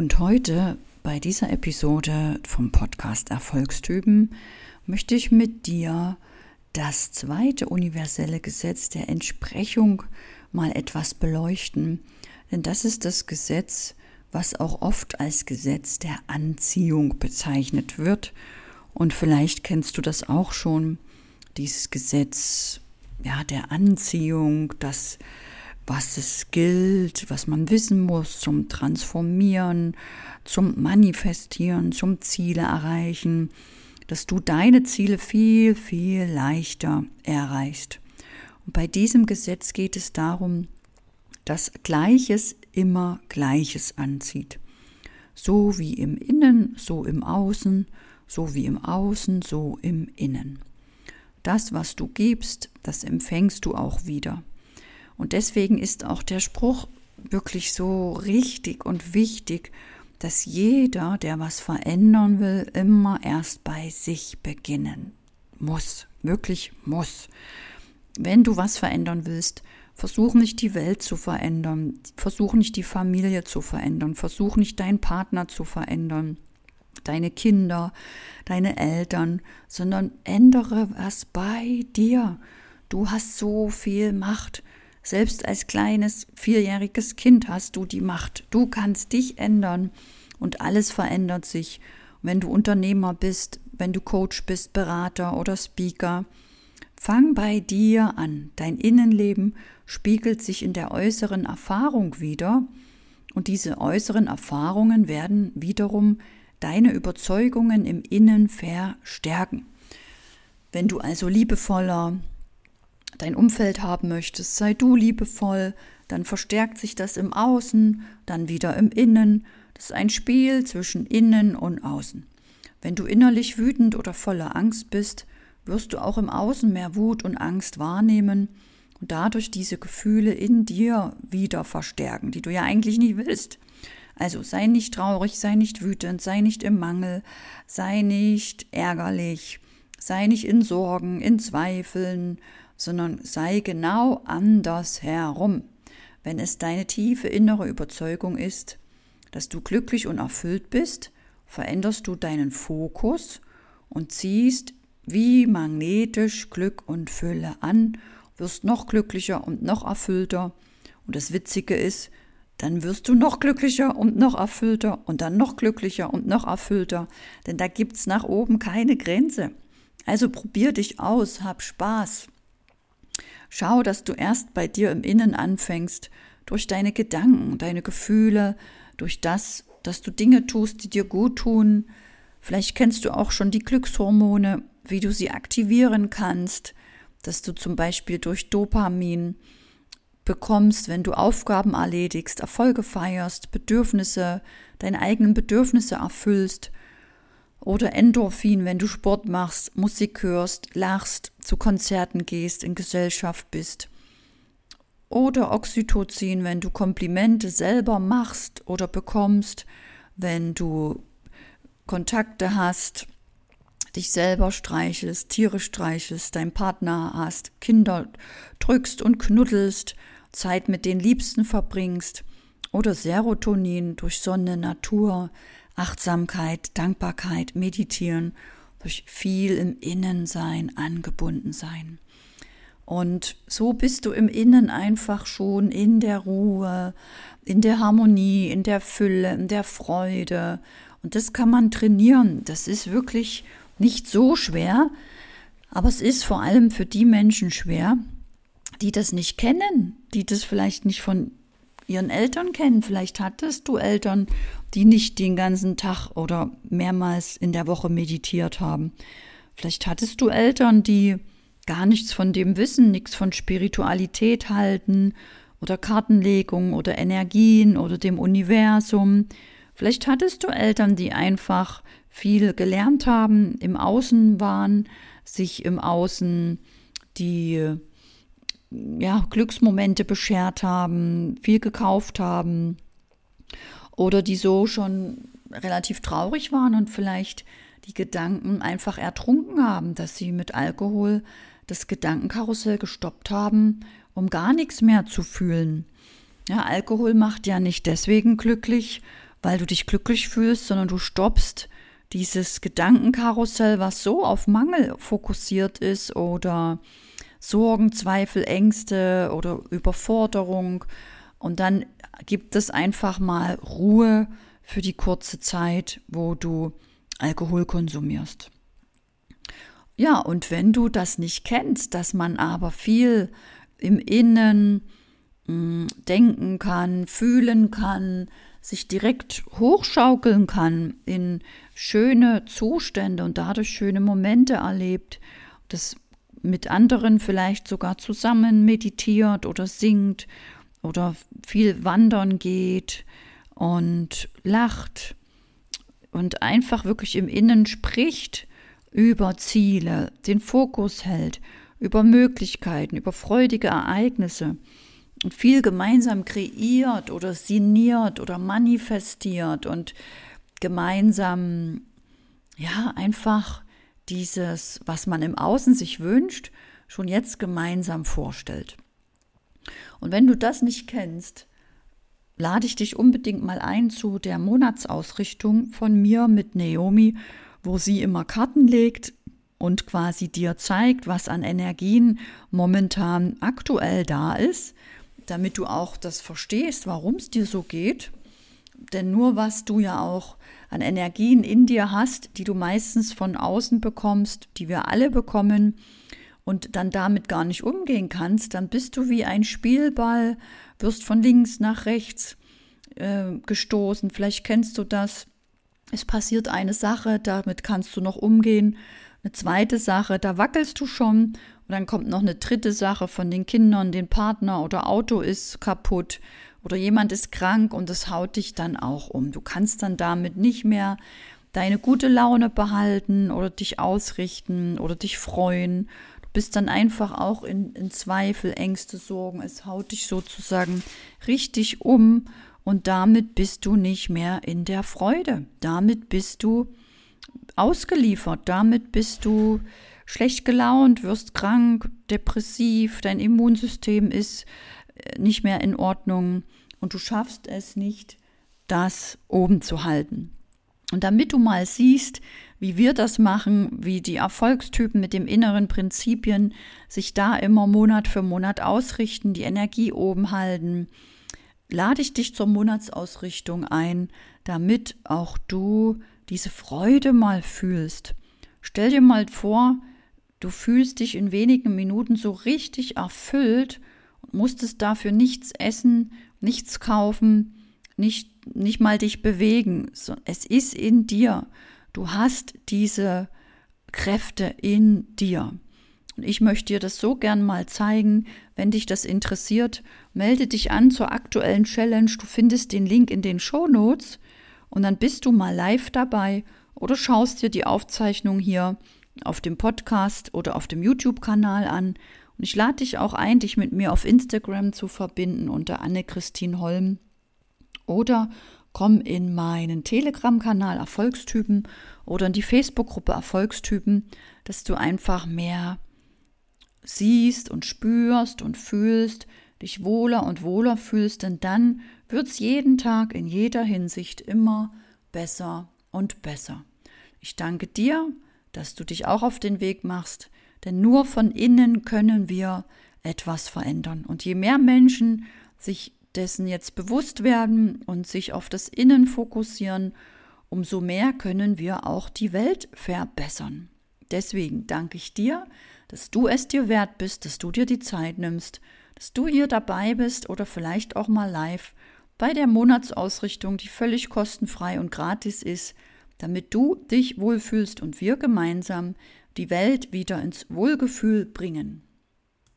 Und heute bei dieser Episode vom Podcast Erfolgstypen möchte ich mit dir das zweite universelle Gesetz der Entsprechung mal etwas beleuchten. Denn das ist das Gesetz, was auch oft als Gesetz der Anziehung bezeichnet wird. Und vielleicht kennst du das auch schon, dieses Gesetz ja, der Anziehung, das, was es gilt, was man wissen muss zum Transformieren, zum Manifestieren, zum Ziele erreichen, dass du deine Ziele viel, viel leichter erreichst. Und bei diesem Gesetz geht es darum, dass Gleiches immer Gleiches anzieht. So wie im Innen, so im Außen, so wie im Außen, so im Innen. Das, was du gibst, das empfängst du auch wieder. Und deswegen ist auch der Spruch wirklich so richtig und wichtig, dass jeder, der was verändern will, immer erst bei sich beginnen muss, wirklich muss. Wenn du was verändern willst, versuch nicht die Welt zu verändern, versuch nicht die Familie zu verändern, versuch nicht deinen Partner zu verändern, deine Kinder, deine Eltern, sondern ändere was bei dir. Du hast so viel Macht. Selbst als kleines vierjähriges Kind hast du die Macht. Du kannst dich ändern und alles verändert sich. Wenn du Unternehmer bist, wenn du Coach bist, Berater oder Speaker, fang bei dir an. Dein Innenleben spiegelt sich in der äußeren Erfahrung wieder und diese äußeren Erfahrungen werden wiederum deine Überzeugungen im Innen verstärken. Wenn du also liebevoller dein Umfeld haben möchtest, sei du liebevoll, dann verstärkt sich das im Außen, dann wieder im Innen. Das ist ein Spiel zwischen Innen und Außen. Wenn du innerlich wütend oder voller Angst bist, wirst du auch im Außen mehr Wut und Angst wahrnehmen und dadurch diese Gefühle in dir wieder verstärken, die du ja eigentlich nicht willst. Also sei nicht traurig, sei nicht wütend, sei nicht im Mangel, sei nicht ärgerlich, sei nicht in Sorgen, in Zweifeln, sondern sei genau anders herum. Wenn es deine tiefe innere Überzeugung ist, dass du glücklich und erfüllt bist, veränderst du deinen Fokus und ziehst wie magnetisch Glück und Fülle an, wirst noch glücklicher und noch erfüllter. Und das Witzige ist, dann wirst du noch glücklicher und noch erfüllter und dann noch glücklicher und noch erfüllter, denn da gibt's nach oben keine Grenze. Also probier dich aus, hab Spaß. Schau, dass du erst bei dir im Innen anfängst, durch deine Gedanken, deine Gefühle, durch das, dass du Dinge tust, die dir gut tun. Vielleicht kennst du auch schon die Glückshormone, wie du sie aktivieren kannst, dass du zum Beispiel durch Dopamin bekommst, wenn du Aufgaben erledigst, Erfolge feierst, Bedürfnisse, deine eigenen Bedürfnisse erfüllst. Oder Endorphin, wenn du Sport machst, Musik hörst, lachst, zu Konzerten gehst, in Gesellschaft bist. Oder Oxytocin, wenn du Komplimente selber machst oder bekommst, wenn du Kontakte hast, dich selber streichelst, Tiere streichelst, deinen Partner hast, Kinder drückst und knuddelst, Zeit mit den Liebsten verbringst oder Serotonin durch Sonne, Natur, Achtsamkeit, Dankbarkeit, Meditieren, durch viel im Innen sein, angebunden sein. Und so bist du im Innen einfach schon in der Ruhe, in der Harmonie, in der Fülle, in der Freude. Und das kann man trainieren. Das ist wirklich nicht so schwer, aber es ist vor allem für die Menschen schwer, die das nicht kennen, die das vielleicht nicht von ihren Eltern kennen. Vielleicht hattest du Eltern, die nicht den ganzen Tag oder mehrmals in der Woche meditiert haben. Vielleicht hattest du Eltern, die gar nichts von dem wissen, nichts von Spiritualität halten oder Kartenlegung oder Energien oder dem Universum. Vielleicht hattest du Eltern, die einfach viel gelernt haben, im Außen waren, sich im Außen die ja, Glücksmomente beschert haben, viel gekauft haben oder die so schon relativ traurig waren und vielleicht die Gedanken einfach ertrunken haben, dass sie mit Alkohol das Gedankenkarussell gestoppt haben, um gar nichts mehr zu fühlen. Ja, Alkohol macht ja nicht deswegen glücklich, weil du dich glücklich fühlst, sondern du stoppst dieses Gedankenkarussell, was so auf Mangel fokussiert ist oder Sorgen, Zweifel, Ängste oder Überforderung. Und dann gibt es einfach mal Ruhe für die kurze Zeit, wo du Alkohol konsumierst. Ja, und wenn du das nicht kennst, dass man aber viel im Innen mh, hm, denken kann, fühlen kann, sich direkt hochschaukeln kann in schöne Zustände und dadurch schöne Momente erlebt, das mit anderen vielleicht sogar zusammen meditiert oder singt oder viel wandern geht und lacht und einfach wirklich im Innen spricht über Ziele, den Fokus hält, über Möglichkeiten, über freudige Ereignisse und viel gemeinsam kreiert oder sinniert oder manifestiert und gemeinsam, ja, einfach dieses, was man im Außen sich wünscht, schon jetzt gemeinsam vorstellt. Und wenn du das nicht kennst, lade ich dich unbedingt mal ein zu der Monatsausrichtung von mir mit Naomi, wo sie immer Karten legt und quasi dir zeigt, was an Energien momentan aktuell da ist, damit du auch das verstehst, warum es dir so geht. Denn nur was du ja auch an Energien in dir hast, die du meistens von außen bekommst, die wir alle bekommen, und dann damit gar nicht umgehen kannst, dann bist du wie ein Spielball, wirst von links nach rechts äh, gestoßen. Vielleicht kennst du das. Es passiert eine Sache, damit kannst du noch umgehen. Eine zweite Sache, da wackelst du schon. Und dann kommt noch eine dritte Sache von den Kindern, den Partner oder Auto ist kaputt oder jemand ist krank und das haut dich dann auch um. Du kannst dann damit nicht mehr deine gute Laune behalten oder dich ausrichten oder dich freuen. Du bist dann einfach auch in, in Zweifel, Ängste, Sorgen. Es haut dich sozusagen richtig um und damit bist du nicht mehr in der Freude. Damit bist du ausgeliefert. Damit bist du schlecht gelaunt, wirst krank, depressiv, dein Immunsystem ist nicht mehr in Ordnung und du schaffst es nicht, das oben zu halten. Und damit du mal siehst, wie wir das machen, wie die Erfolgstypen mit dem inneren Prinzipien sich da immer Monat für Monat ausrichten, die Energie oben halten, lade ich dich zur Monatsausrichtung ein, damit auch du diese Freude mal fühlst. Stell dir mal vor, du fühlst dich in wenigen Minuten so richtig erfüllt musstest dafür nichts essen, nichts kaufen, nicht, nicht mal dich bewegen. Es ist in dir. Du hast diese Kräfte in dir. Und ich möchte dir das so gern mal zeigen. Wenn dich das interessiert, melde dich an zur aktuellen Challenge. Du findest den Link in den Show Notes und dann bist du mal live dabei oder schaust dir die Aufzeichnung hier auf dem Podcast oder auf dem YouTube-Kanal an. Und ich lade dich auch ein, dich mit mir auf Instagram zu verbinden unter Anne-Christine Holm oder komm in meinen Telegram-Kanal Erfolgstypen oder in die Facebook-Gruppe Erfolgstypen, dass du einfach mehr siehst und spürst und fühlst, dich wohler und wohler fühlst, denn dann wird es jeden Tag in jeder Hinsicht immer besser und besser. Ich danke dir, dass du dich auch auf den Weg machst, denn nur von innen können wir etwas verändern. Und je mehr Menschen sich dessen jetzt bewusst werden und sich auf das Innen fokussieren, umso mehr können wir auch die Welt verbessern. Deswegen danke ich dir, dass du es dir wert bist, dass du dir die Zeit nimmst, dass du hier dabei bist oder vielleicht auch mal live bei der Monatsausrichtung, die völlig kostenfrei und gratis ist, damit du dich wohlfühlst und wir gemeinsam die Welt wieder ins Wohlgefühl bringen.